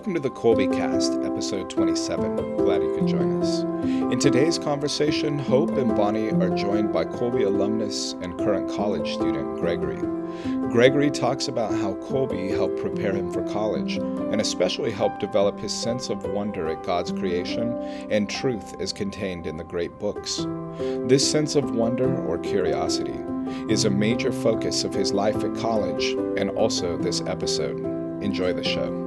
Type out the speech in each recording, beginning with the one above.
Welcome to the Kolbe Cast, episode 27. Glad you could join us. In today's conversation, Hope and Bonnie are joined by Kolbe alumnus and current college student Gregory. Gregory talks about how Kolbe helped prepare him for college and especially helped develop his sense of wonder at God's creation and truth as contained in the great books. This sense of wonder or curiosity is a major focus of his life at college and also this episode. Enjoy the show.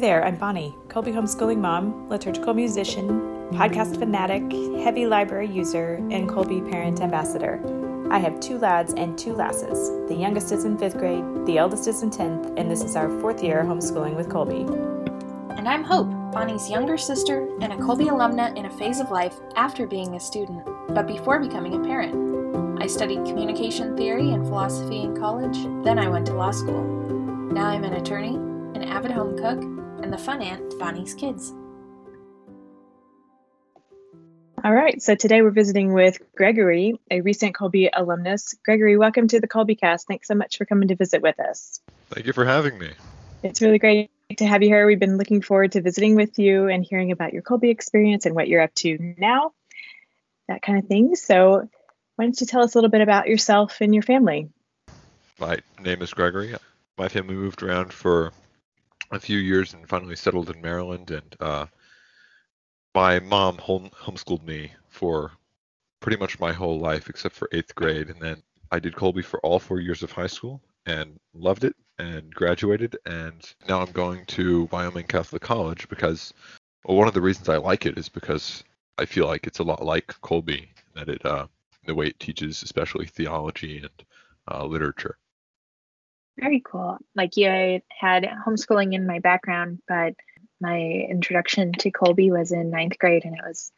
There, I'm Bonnie, Kolbe homeschooling mom, liturgical musician, podcast fanatic, heavy library user, and Kolbe parent ambassador. I have two lads and two lasses. The youngest is in fifth grade, the eldest is in 10th, and this is our fourth year homeschooling with Kolbe. And I'm Hope, Bonnie's younger sister and a Kolbe alumna in a phase of life after being a student, but before becoming a parent. I studied communication theory and philosophy in college, then I went to law school. Now I'm an attorney, an avid home cook, and the fun aunt to Bonnie's kids. All right, so today we're visiting with Gregory, a recent Kolbe alumnus. Gregory, welcome to the Kolbe Cast. Thanks so much for coming to visit with us. Thank you for having me. It's really great to have you here. We've been looking forward to visiting with you and hearing about your Kolbe experience and what you're up to now, that kind of thing. So, why don't you tell us a little bit about yourself and your family? My name is Gregory. My family moved around for a few years and finally settled in Maryland. And uh, my mom home, homeschooled me for pretty much my whole life except for eighth grade. And then I did Kolbe for all four years of high school and loved it and graduated. And now I'm going to Wyoming Catholic College because well, one of the reasons I like it is because I feel like it's a lot like Kolbe that it uh, the way it teaches, especially theology and uh, literature. Very cool. Like you, I had homeschooling in my background, but my introduction to Kolbe was in ninth grade, and it was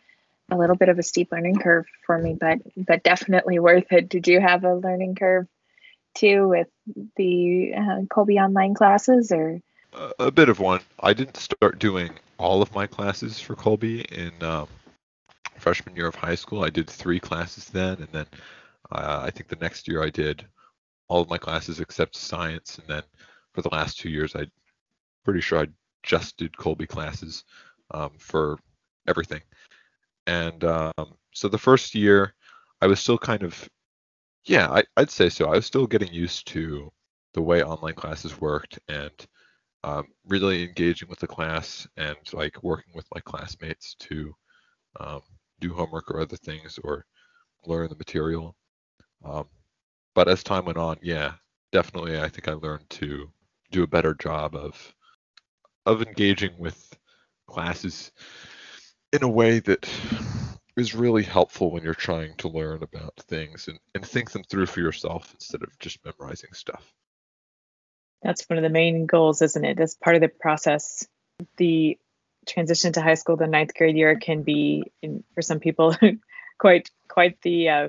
a little bit of a steep learning curve for me, but but definitely worth it. Did you have a learning curve too with the uh, Kolbe online classes, or a bit of one? I didn't start doing all of my classes for Kolbe in um, freshman year of high school. I did three classes then, and then uh, I think the next year I did all of my classes except science, and then for the last two years, I pretty sure I just did Kolbe classes um, for everything. And um, so the first year, I was still kind of, yeah, I, would say so. I was still getting used to the way online classes worked and um, really engaging with the class and like working with my classmates to um, do homework or other things or learn the material. But as time went on, yeah, definitely, I think I learned to do a better job of of engaging with classes in a way that is really helpful when you're trying to learn about things and, and think them through for yourself instead of just memorizing stuff. That's one of the main goals, isn't it? As part of the process, the transition to high school, the ninth grade year can be, for some people, quite quite the uh,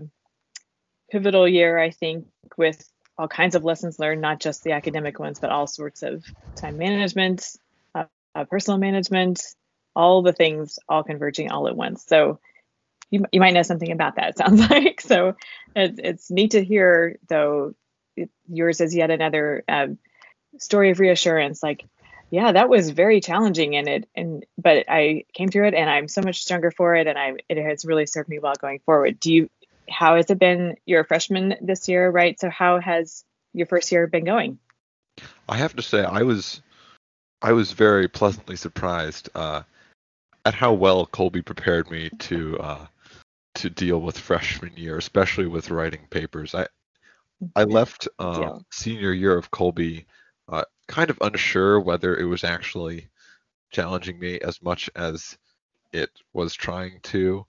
pivotal year, I think, with all kinds of lessons learned, not just the academic ones, but all sorts of time management, uh, uh, personal management, all the things all converging all at once. So you, you might know something about that, it sounds like. So it's, it's neat to hear, though, it, yours is yet another um, story of reassurance. Like, yeah, that was very challenging in it, and but I came through it, and I'm so much stronger for it, and I it has really served me well going forward. Do you how has it been? You're a freshman this year, right? So how has your first year been going? I have to say, I was I was very pleasantly surprised uh, at how well Kolbe prepared me to uh, to deal with freshman year, especially with writing papers. I I left uh, yeah. senior year of Kolbe uh, kind of unsure whether it was actually challenging me as much as it was trying to.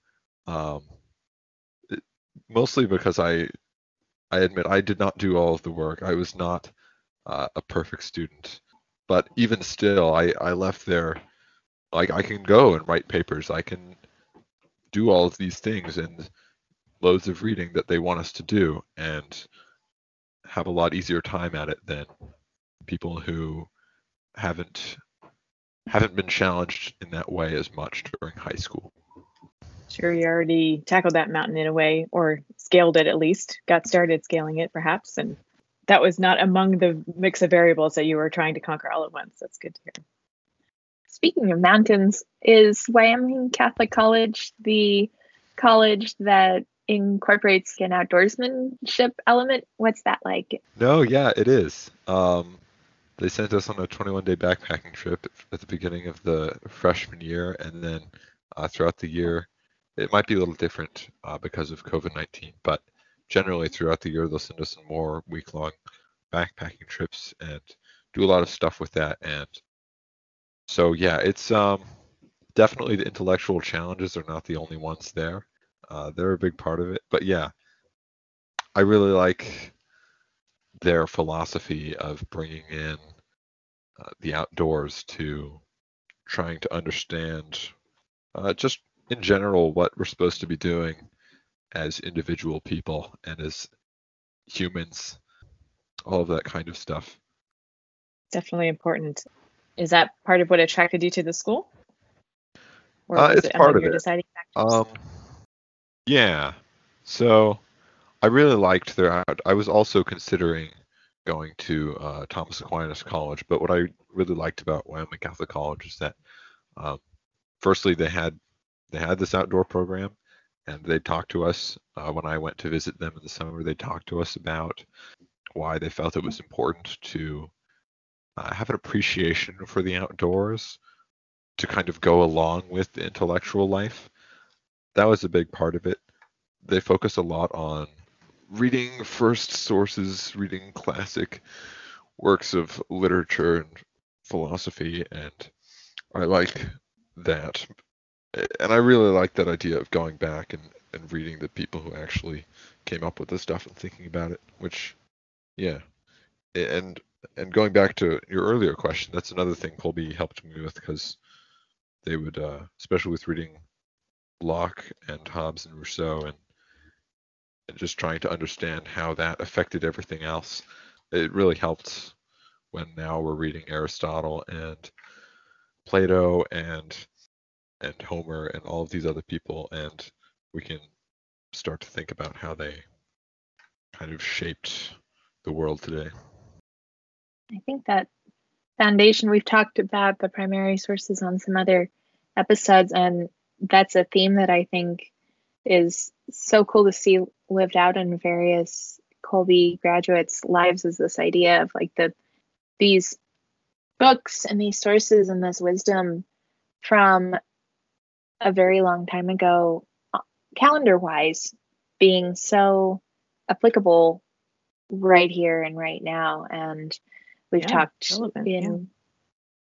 Um, mostly because I I admit I did not do all of the work. I was not uh, a perfect student, but even still, I I left there like I can go and write papers. I can do all of these things and loads of reading that they want us to do and have a lot easier time at it than people who haven't haven't been challenged in that way as much during high school sure you already tackled that mountain in a way or scaled it at least got started scaling it perhaps and that was not among the mix of variables that you were trying to conquer all at once. That's good to hear. Speaking of mountains, is Wyoming Catholic College the college that incorporates an outdoorsmanship element? What's that like? No, yeah, it is. Um, they sent us on a 21 day backpacking trip at the beginning of the freshman year, and then uh, throughout the year, it might be a little different uh, because of COVID 19, but generally throughout the year, they'll send us some more week long backpacking trips and do a lot of stuff with that. And so, yeah, it's um, definitely the intellectual challenges are not the only ones there. Uh, they're a big part of it. But yeah, I really like their philosophy of bringing in uh, the outdoors to trying to understand uh, just in general what we're supposed to be doing as individual people and as humans, all of that kind of stuff. Definitely important. Is that part of what attracted you to the school? Or uh, it's it part of it. Deciding um, yeah. So I really liked their. I was also considering going to uh, Thomas Aquinas College, but what I really liked about Wyoming Catholic College is that, um, firstly, they had they had this outdoor program, and they talked to us uh, when I went to visit them in the summer. They talked to us about why they felt it was important to uh, have an appreciation for the outdoors to kind of go along with the intellectual life. That was a big part of it. They focus a lot on reading first sources, reading classic works of literature and philosophy, and I like that. And I really like that idea of going back and, and reading the people who actually came up with this stuff and thinking about it, which, yeah. And and going back to your earlier question, that's another thing Kolbe helped me with because they would, uh, especially with reading Locke and Hobbes and Rousseau and and just trying to understand how that affected everything else. It really helped when now we're reading Aristotle and Plato and and Homer and all of these other people and we can start to think about how they kind of shaped the world today. I think that foundation we've talked about the primary sources on some other episodes and that's a theme that I think is so cool to see lived out in various Kolbe graduates' lives is this idea of like the these books and these sources and this wisdom from a very long time ago, uh, calendar wise, being so applicable right here and right now. And we've yeah, talked relevant, in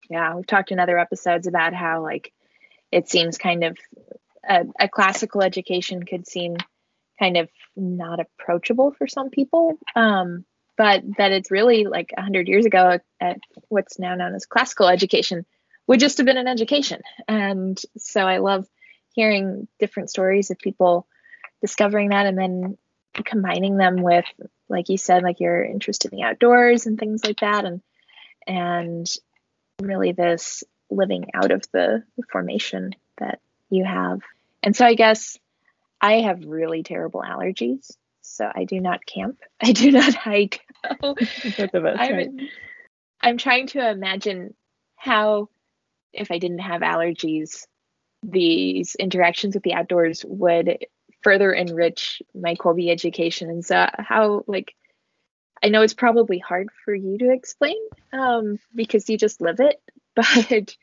yeah. yeah, we've talked in other episodes about how like it seems kind of a, a classical education could seem kind of not approachable for some people. Um, but that it's really like 100 years ago at what's now known as classical education would just have been an education. And so I love hearing different stories of people discovering that and then combining them with, like you said, like your interest in the outdoors and things like that. And, and really this living out of the formation that you have. And so I guess I have really terrible allergies. So I do not camp. I do not hike. Both of us, I'm, right? I'm trying to imagine how, if I didn't have allergies, these interactions with the outdoors would further enrich my Kolbe education. And so, how, like, I know it's probably hard for you to explain um, because you just live it, but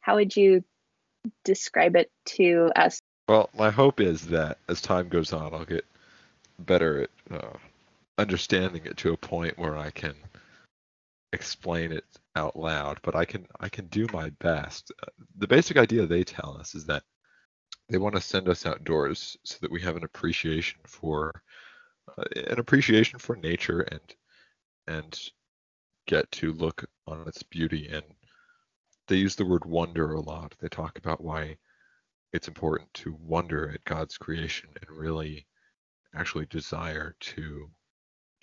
how would you describe it to us? Well, my hope is that as time goes on, I'll get better at uh, understanding it to a point where I can explain it out loud. But I can I can do my best. Uh, the basic idea they tell us is that they want to send us outdoors so that we have an appreciation for uh, an appreciation for nature and and get to look on its beauty and they use the word wonder a lot. They talk about why it's important to wonder at God's creation and really actually desire to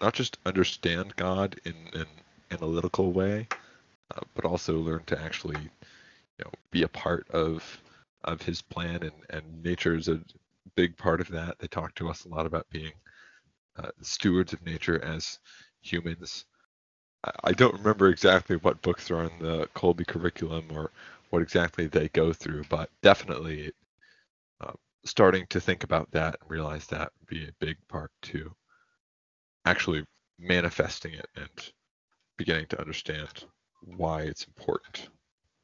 not just understand God in an analytical way, uh, but also learn to actually, you know, be a part of of His plan. And and nature is a big part of that. They talk to us a lot about being uh, stewards of nature as humans. I, I don't remember exactly what books are on the Kolbe curriculum or what exactly they go through, but definitely uh, starting to think about that and realize that would be a big part to actually manifesting it and beginning to understand why it's important.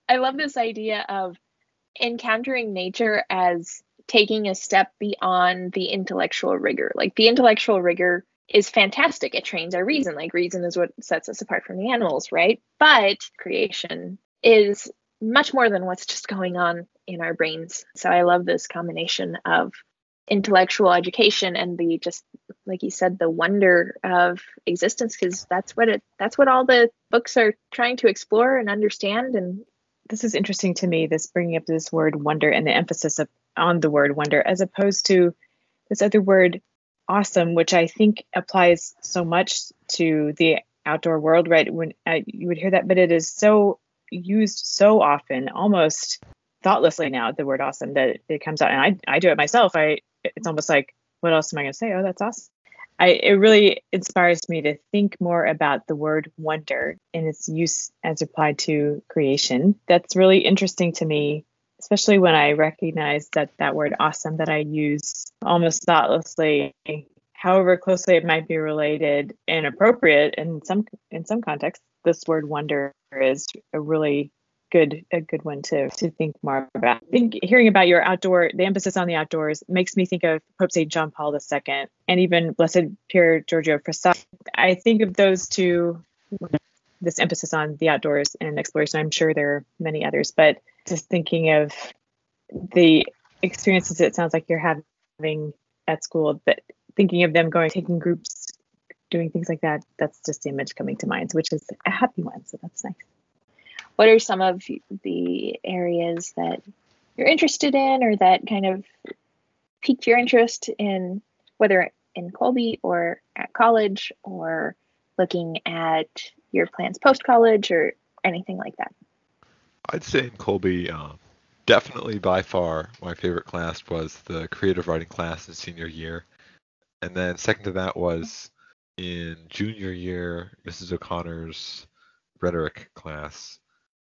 I love this idea of encountering nature as taking a step beyond the intellectual rigor. Like the intellectual rigor is fantastic. It trains our reason. Like reason is what sets us apart from the animals, right? But creation is much more than what's just going on in our brains. So I love this combination of intellectual education and the just like you said the wonder of existence because that's what it that's what all the books are trying to explore and understand and this is interesting to me this bringing up this word wonder and the emphasis of, on the word wonder as opposed to this other word awesome which i think applies so much to the outdoor world right? When uh, you would hear that but it is so used so often almost thoughtlessly now the word awesome that it comes out and i, I do it myself. I it's almost like what else am i going to say oh that's awesome I, it really inspires me to think more about the word wonder and its use as applied to creation. That's really interesting to me, especially when I recognize that that word awesome that I use almost thoughtlessly, however closely it might be related and appropriate in some in some contexts, this word wonder is a really good a good one to to think more about. I think hearing about your outdoor the emphasis on the outdoors makes me think of Pope St. John Paul II and even Blessed Pier Giorgio Frassati. I think of those two this emphasis on the outdoors and exploration. I'm sure there are many others, but just thinking of the experiences it sounds like you're having at school, but thinking of them going taking groups doing things like that, that's just the image coming to mind, which is a happy one. So that's nice what are some of the areas that you're interested in or that kind of piqued your interest in whether in Kolbe or at college or looking at your plans post college or anything like that? I'd say in Kolbe, uh, definitely by far my favorite class was the creative writing class in senior year. And then second to that was in junior year, Mrs. O'Connor's rhetoric class.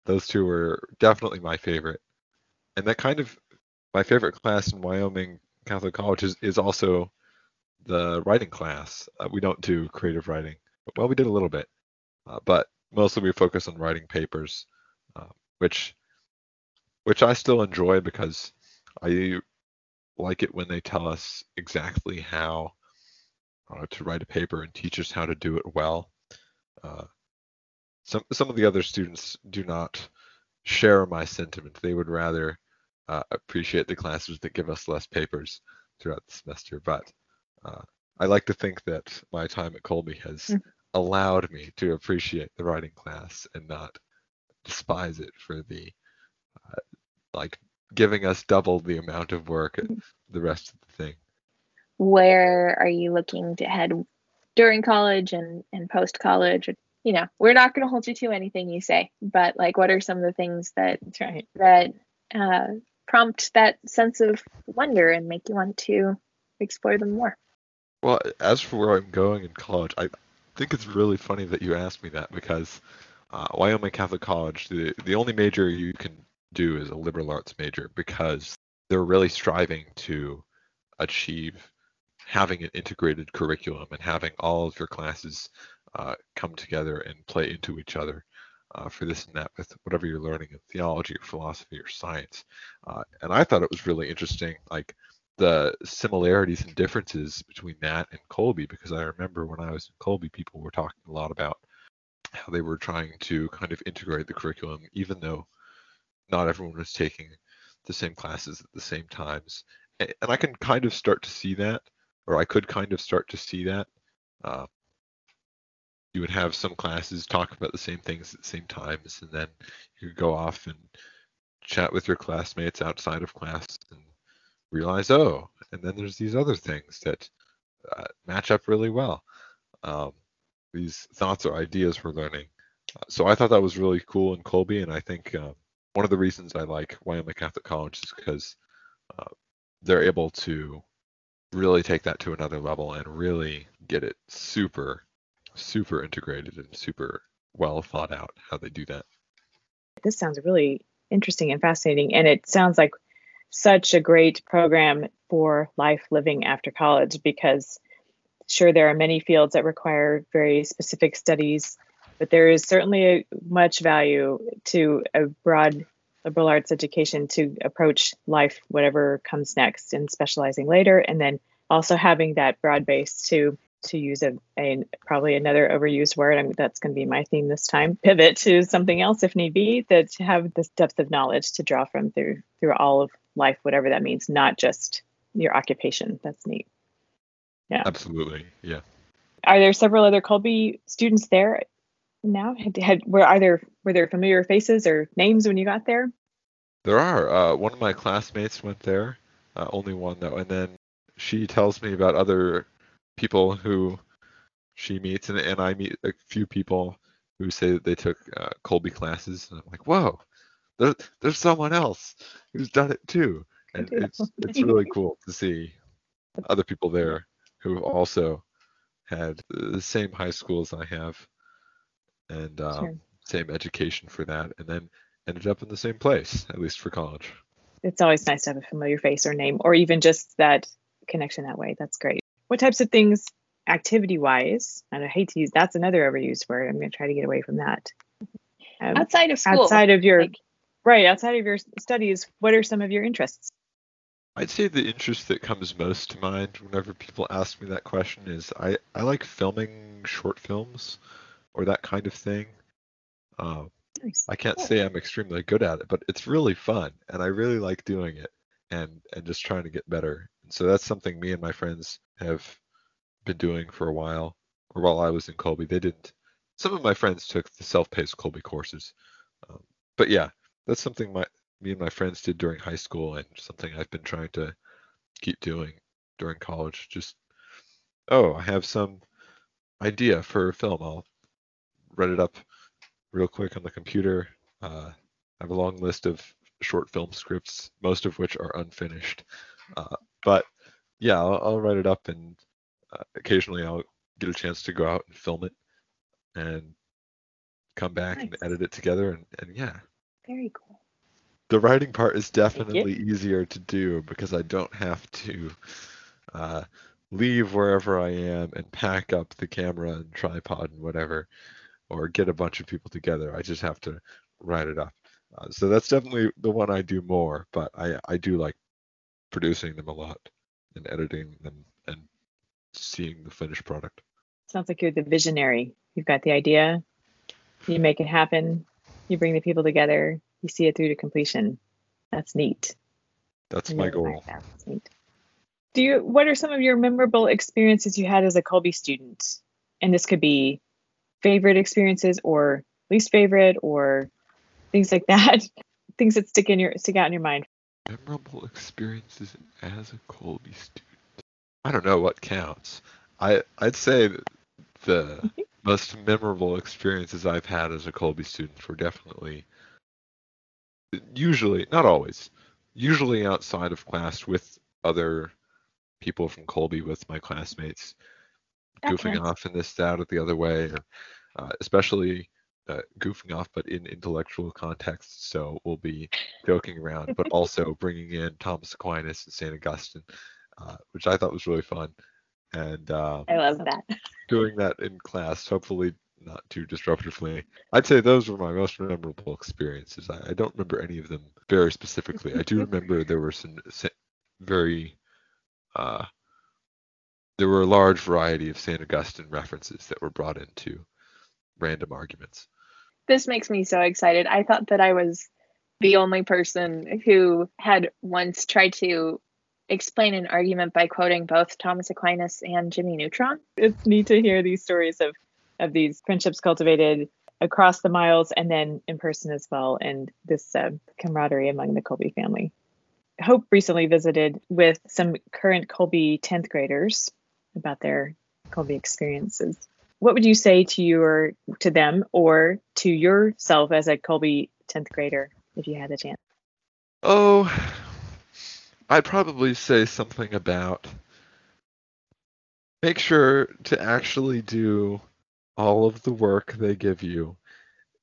Those two were definitely my favorite. And that kind of my favorite class in Wyoming Catholic College is, is also the writing class. Uh, we don't do creative writing. Well, we did a little bit, uh, but mostly we focus on writing papers, uh, which which I still enjoy because I like it when they tell us exactly how uh, to write a paper and teach us how to do it well. Some some of the other students do not share my sentiment. They would rather uh, appreciate the classes that give us less papers throughout the semester. But uh, I like to think that my time at Kolbe has mm. allowed me to appreciate the writing class and not despise it for the uh, like giving us double the amount of work mm. the rest of the thing. Where are you looking to head during college and, and post college? You know, we're not going to hold you to anything you say, but like, what are some of the things that right. that uh, prompt that sense of wonder and make you want to explore them more? Well, as for where I'm going in college, I think it's really funny that you asked me that because uh, Wyoming Catholic College, the the only major you can do is a liberal arts major because they're really striving to achieve having an integrated curriculum and having all of your classes uh, come together and play into each other uh, for this and that with whatever you're learning in theology or philosophy or science. Uh, and I thought it was really interesting, like the similarities and differences between that and Kolbe, because I remember when I was in Kolbe, people were talking a lot about how they were trying to kind of integrate the curriculum, even though not everyone was taking the same classes at the same times. And, I can kind of start to see that, or I could kind of start to see that. Uh, you would have some classes talk about the same things at the same times, and then you could go off and chat with your classmates outside of class and realize, oh, and then there's these other things that uh, match up really well. Um, these thoughts or ideas we're learning. So I thought that was really cool in Kolbe, and I think uh, one of the reasons I like Wyoming Catholic College is because uh, they're able to really take that to another level and really get it super super integrated and super well thought out how they do that. This sounds really interesting and fascinating. And it sounds like such a great program for life living after college because sure there are many fields that require very specific studies but there is certainly a, much value to a broad liberal arts education to approach life whatever comes next and specializing later and then also having that broad base to to use a, a probably another overused word. I'm, that's going to be my theme this time. Pivot to something else if need be that to have this depth of knowledge to draw from through through all of life whatever that means not just your occupation. That's neat. Yeah. Absolutely. Yeah. are there several other Kolbe students there now? Had, had were either were there familiar faces or names when you got there? There are. Uh, one of my classmates went there, uh, only one though, and then she tells me about other people who she meets, and, and I meet a few people who say that they took uh, Kolbe classes, and I'm like, whoa, there, there's someone else who's done it too, and it's it's really cool to see other people there who have also had the same high school as I have, and um, Sure. same education for that, and then ended up in the same place, at least for college. it's always nice to have a familiar face or name or even just that connection that way that's great what types of things activity wise and i hate to use that's another overused word i'm going to try to get away from that um, outside of school. outside of your like- right outside of your studies what are some of your interests I'd say the interest that comes most to mind whenever people ask me that question is I, I like filming short films or that kind of thing. Um, nice. I can't Cool. say I'm extremely good at it, but it's really fun and I really like doing it and and just trying to get better. So that's something me and my friends have been doing for a while. Or while I was in Kolbe, they didn't. Some of my friends took the self-paced Kolbe courses, um, but yeah, that's something my me and my friends did during high school and something I've been trying to keep doing during college. Just oh, I have some idea for a film. I'll write it up real quick on the computer. Uh, I have a long list of short film scripts, most of which are unfinished. Uh, but yeah, I'll, I'll write it up, and uh, occasionally I'll get a chance to go out and film it, and come back and edit it together, and, and yeah. very cool The writing part is definitely easier to do because I don't have to uh, leave wherever I am and pack up the camera and tripod and whatever, or get a bunch of people together. I just have to write it up. Uh, so that's definitely the one I do more, but I, I do like producing them a lot and editing them and seeing the finished product. sounds like you're the visionary you've got the idea you make it happen you bring the people together you see it through to completion that's neat That's my really like goal. that. That's neat. Do you? What are some of your memorable experiences you had as a Kolbe student? And this could be favorite experiences or least favorite or things like that. things that stick in your stick out in your mind. Memorable experiences as a Kolbe student. I don't know what counts. I I'd say the most memorable experiences I've had as a Kolbe student were definitely usually not always usually outside of class with other people from Kolbe with my classmates goofing off in this that or the other way or, uh, especially uh, goofing off but in intellectual context so we'll be joking around but also bringing in Thomas Aquinas and St. Augustine uh, which I thought was really fun and uh, I love that. doing that in class, hopefully not too disruptively. I'd say those were my most memorable experiences. I, I don't remember any of them very specifically. I do remember there were some very, uh, there were a large variety of St. Augustine references that were brought into random arguments. This makes me so excited. I thought that I was the only person who had once tried to explain an argument by quoting both Thomas Aquinas and Jimmy Neutron. It's neat to hear these stories of of these friendships cultivated across the miles and then in person as well, and this uh, camaraderie among the Kolbe family. Hope recently visited with some current Kolbe 10th graders about their Kolbe experiences. What would you say to your to them or to yourself as a Kolbe 10th grader if you had the chance? Oh, I'd probably say something about make sure to actually do all of the work they give you.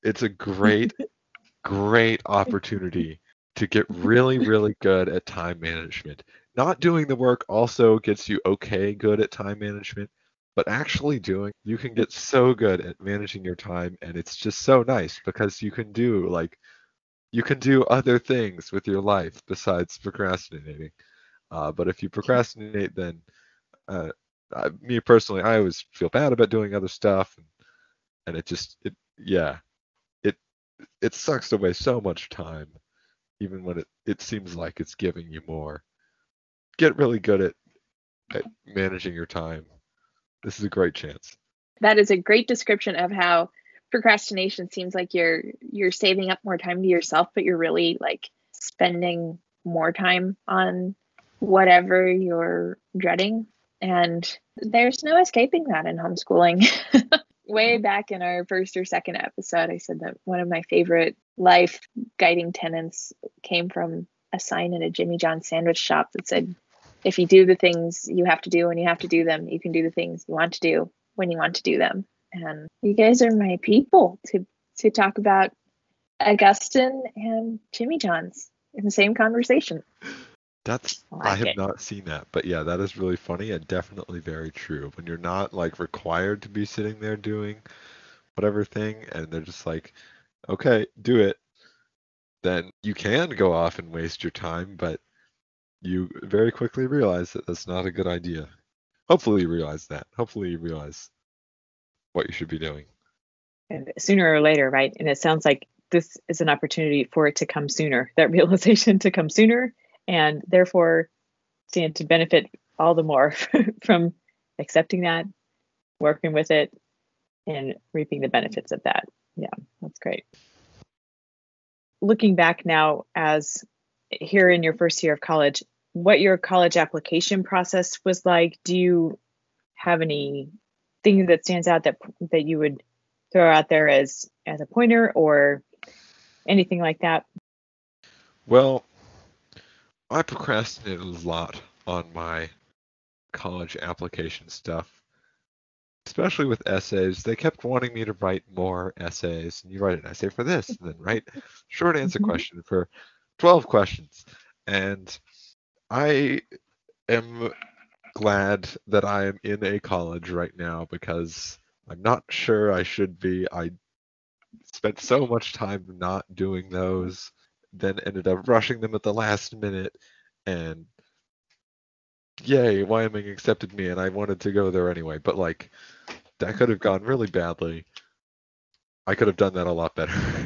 It's a great, great opportunity to get really, really good at time management. Not doing the work also gets you okay good at time management, but actually doing, you can get so good at managing your time, and it's just so nice because you can do like, you can do other things with your life besides procrastinating. Uh, but if you procrastinate, then uh, I, me personally, I always feel bad about doing other stuff, and, and it just, it, yeah, it, it sucks away so much time, even when it, it seems like it's giving you more. Get really good at, at managing your time. This is a great chance. That is a great description of how procrastination seems like you're you're saving up more time to yourself, but you're really like spending more time on whatever you're dreading. And there's no escaping that in homeschooling. Way mm-hmm. back in our first or second episode, I said that one of my favorite life guiding tenants came from a sign in a Jimmy John sandwich shop that said, if you do the things you have to do when you have to do them, you can do the things you want to do when you want to do them. And you guys are my people to to talk about Augustine and Jimmy John's in the same conversation. That's I I, have it. not seen that, but yeah, that is really funny and definitely very true. When you're not like required to be sitting there doing whatever thing, and they're just like, okay, do it, then you can go off and waste your time, but you very quickly realize that that's not a good idea. Hopefully, you realize that. Hopefully, you realize what you should be doing. And sooner or later, right? And it sounds like this is an opportunity for it to come sooner, that realization to come sooner, and therefore stand to benefit all the more from accepting that, working with it, and reaping the benefits of that. Yeah, that's great. Looking back now, as here in your first year of college, what your college application process was like. Do you have any thing that stands out that that you would throw out there as as a pointer or anything like that? Well, I procrastinated a lot on my college application stuff, especially with essays. They kept wanting me to write more essays, and you write an essay for this, and then write short answer Mhm. question for 12 questions. And I am glad that I am in a college right now because I'm not sure I should be. I spent so much time not doing those, then ended up rushing them at the last minute, and yay, Wyoming accepted me, and I wanted to go there anyway. But like, that could have gone really badly. I could have done that a lot better.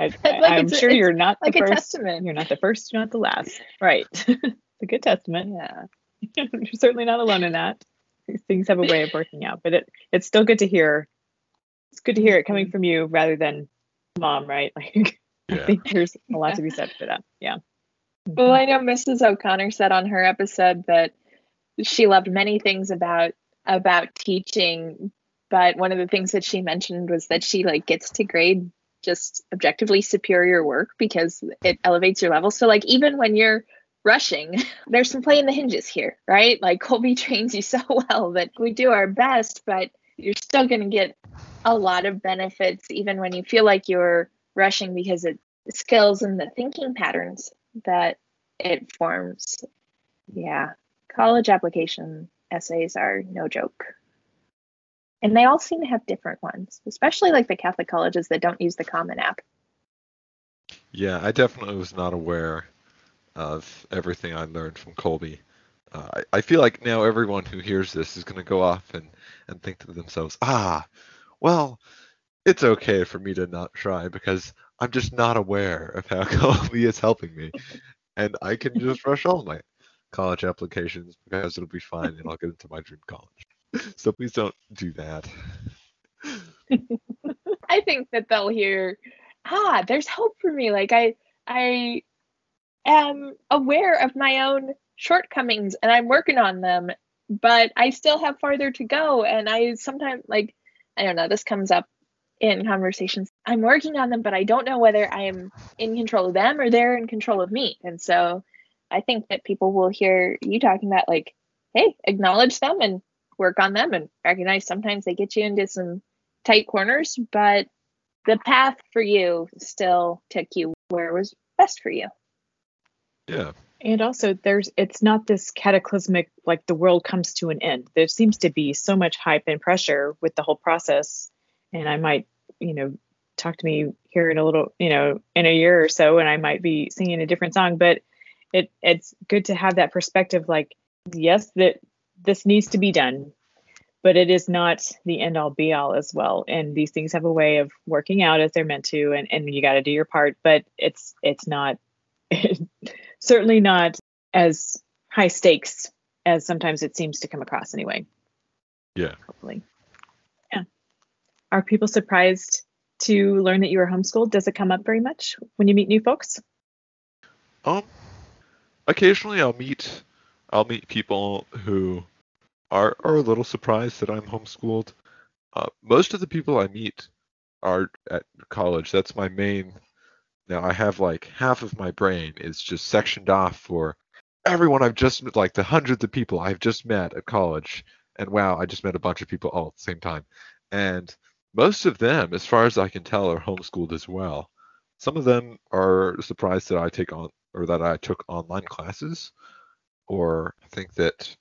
I, Like am it's a- sure you're not Like the a first. testament. You're not the first. You're not the last. Right. it's a good testament. Yeah. you're certainly not alone in that. These things have a way of working out, but it it's still good to hear. It's good to hear it coming mm-hmm. from you rather than mom, right? Like I think there's a lot to be said for that. Yeah. Well, mm-hmm. I know Mrs. O'Connor said on her episode that she loved many things about about teaching, but one of the things that she mentioned was that she like gets to grade just objectively superior work because it elevates your level. So like even when you're rushing, there's some play in the hinges here, right? Like Kolbe trains you so well that we do our best, but you're still going to get a lot of benefits even when you feel like you're rushing because it skills and the thinking patterns that it forms. Yeah, college application essays are no joke. And they all seem to have different ones, especially like the Catholic colleges that don't use the Common App. Yeah, I definitely was not aware of everything I learned from Kolbe. Uh, I, I feel like now everyone who hears this is going to go off and, and think to themselves, ah, well, it's okay for me to not try because I'm just not aware of how Kolbe is helping me. And I can just rush all my college applications because it'll be fine and I'll get into my dream college. So please don't do that. I think that they'll hear, ah, there's hope for me. Like I I am aware of my own shortcomings and I'm working on them, but I still have farther to go. And I sometimes like I don't know, this comes up in conversations. I'm working on them, but I don't know whether I am in control of them or they're in control of me. And so I think that people will hear you talking about like, hey, acknowledge them and work on them and recognize sometimes they get you into some tight corners, but the path for you still took you where was best for you. Yeah. And also there's it's not this cataclysmic like the world comes to an end. There seems to be so much hype and pressure with the whole process. And I might, you know, talk to me here in a little, you know, in a year or so and I might be singing a different song, but it it's good to have that perspective like yes that this needs to be done but it is not the end all be all as well. And these things have a way of working out as they're meant to and, and you got to do your part but it's it's not certainly not as high stakes as sometimes it seems to come across anyway. Yeah. hopefully. Yeah. Are people surprised to learn that you are homeschooled? Does it come up very much when you meet new folks? Um, occasionally I'll meet I'll meet people who are are a little surprised that I'm homeschooled. Uh, most of the people I meet are at college. That's my main. Now I have like half of my brain is just sectioned off for everyone I've just met, like the hundreds of people I've just met at college. And wow, I just met a bunch of people all at the same time. And most of them, as far as I can tell, are homeschooled as well. Some of them are surprised that I take on or that I took online classes, or think that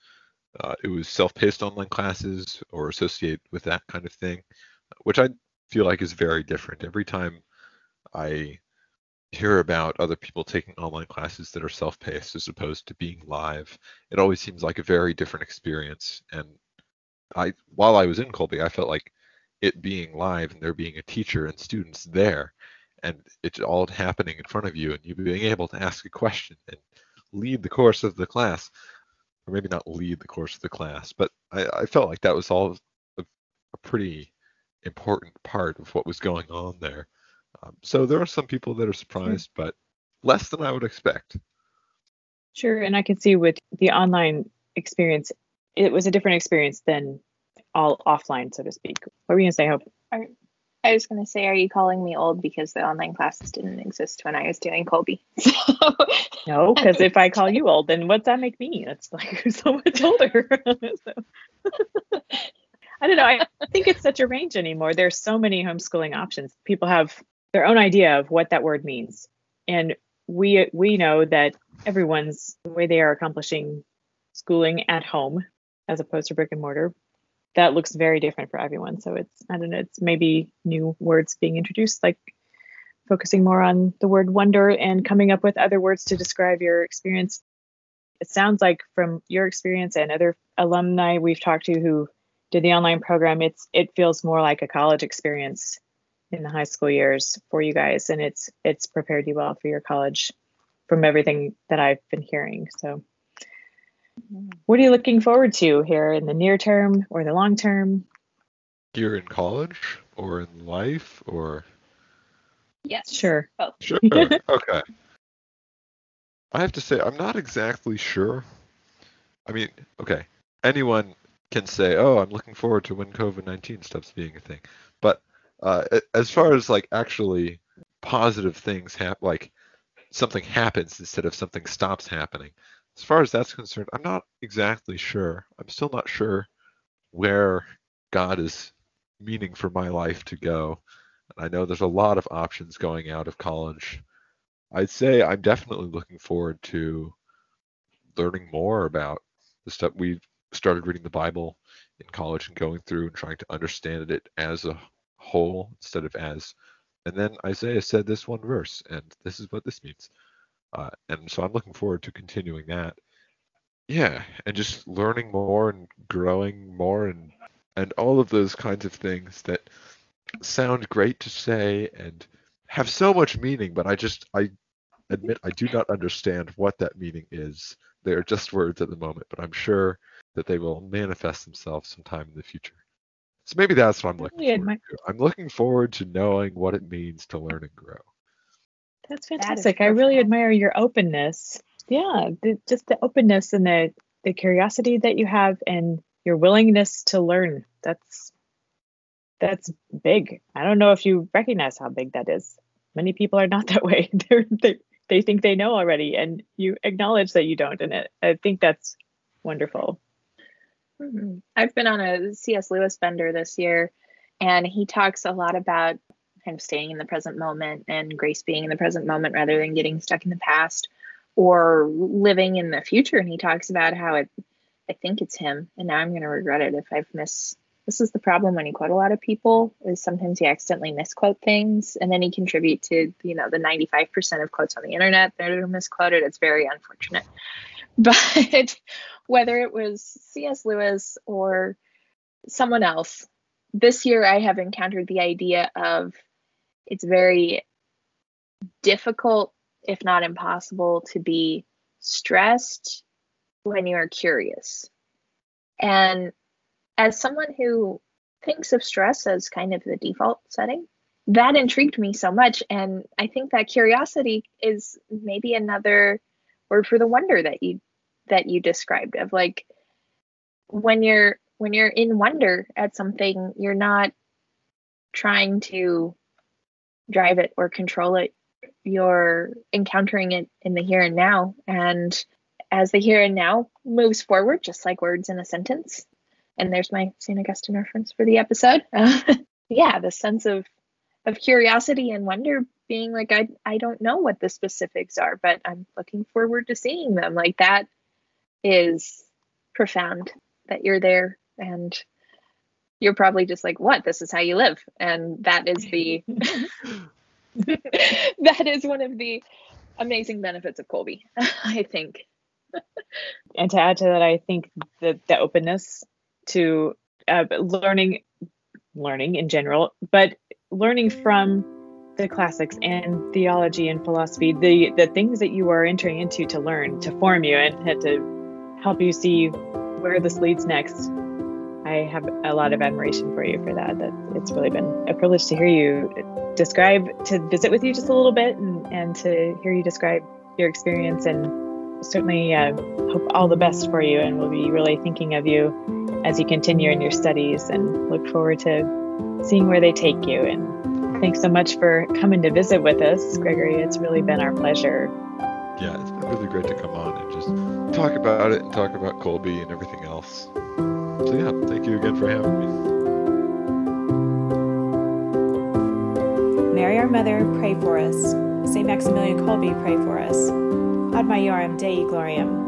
uh, it was self-paced online classes or associate with that kind of thing, which I feel like is very different. Every time I hear about other people taking online classes that are self-paced as opposed to being live, it always seems like a very different experience. And I, while I was in Kolbe, I felt like it being live and there being a teacher and students there and it's all happening in front of you and you being able to ask a question and lead the course of the class or maybe not lead the course of the class but i, I felt like that was all a, a pretty important part of what was going on there um, so there are some people that are surprised but less than i would expect Sure, and I can see with the online experience, it was a different experience than all offline, so to speak. What were you gonna say, Hope? I was going to say, are you calling me old because the online classes didn't exist when I was doing Kolbe? So, No, because if I call you old, then what's that make me? That's like so much older. so, I don't know. I think it's such a range anymore. There's so many homeschooling options. People have their own idea of what that word means, and we we know that everyone's the way they are accomplishing schooling at home as opposed to brick and mortar that looks very different for everyone. So it's i don't know it's maybe new words being introduced like focusing more on the word wonder and coming up with other words to describe your experience. It sounds like from your experience and other alumni we've talked to who did the online program it's it feels more like a college experience in the high school years for you guys. And it's it's prepared you well for your college from everything that i've been hearing. So what are you looking forward to here in the near term or the long term here in college or in life or yes. sure Both. Sure. okay. I have to say, I'm not exactly sure. I mean, okay, anyone can say, "Oh, I'm looking forward to when COVID-19 stops being a thing," but uh, as far as like actually positive things happen, like something happens instead of something stops happening. As far as that's concerned, I'm not exactly sure. I'm still not sure where God is meaning for my life to go. And I know there's a lot of options going out of college. I'd say I'm definitely looking forward to learning more about the stuff we've started reading the Bible in college and going through and trying to understand it as a whole instead of as. And then Isaiah said this one verse, and this is what this means. Uh, and so I'm looking forward to continuing that. Yeah, and just learning more and growing more and and all of those kinds of things that sound great to say and have so much meaning, but I just I admit I do not understand what that meaning is. They are just words at the moment, but I'm sure that they will manifest themselves sometime in the future. So maybe that's what I'm looking Really forward to. I'm looking forward to knowing what it means to learn and grow. That's That fantastic. I really admire your openness. Yeah, the, just the openness and the the curiosity that you have and your willingness to learn. That's that's big. I don't know if you recognize how big that is. Many people are not that way. They're, they they think they know already, and you acknowledge that you don't. And it, I think that's wonderful. Mm-hmm. I've been on a C.S. Lewis bender this year, and he talks a lot about kind of staying in the present moment and grace being in the present moment rather than getting stuck in the past or living in the future. And he talks about how it, I think it's him, and now I'm going to regret it if I've missed. This is the problem when you quote a lot of people is sometimes you accidentally misquote things, and then you contribute to you know the 95% of quotes on the internet that are misquoted. It's very unfortunate. But whether it was C.S. Lewis or someone else, this year I have encountered the idea of it's very difficult, if not impossible, to be stressed when you're curious. And as someone who thinks of stress as kind of the default setting, that intrigued me so much. And I think that curiosity is maybe another word for the wonder that you that you described of like when you're when you're in wonder at something you're not trying to drive it or control it you're encountering it in the here and now. And as the here and now moves forward just like words in a sentence and there's my st augustine reference for the episode. Yeah the sense of of curiosity and wonder being like I, I don't know what the specifics are but i'm looking forward to seeing them. Like that is profound that you're there and you're probably just like what this is how you live and that is the that is one of the amazing benefits of Kolbe i think and to add to that i think that the openness to uh, learning learning in general but learning from the classics and theology and philosophy the the things that you are entering into to learn to form you and to help you see where this leads next. I have a lot of admiration for you for that. That it's really been a privilege to hear you describe, to visit with you just a little bit, and, and to hear you describe your experience. And certainly uh, hope all the best for you. And we'll be really thinking of you as you continue in your studies, and look forward to seeing where they take you. And thanks so much for coming to visit with us, Gregory. It's really been our pleasure. Yeah, it's been really great to come on and just talk about it and talk about Kolbe and everything else. So yeah, thank you again for having me. Mary our Mother, pray for us. St. Maximilian Kolbe, pray for us. Ad Maiorem Dei Gloriam.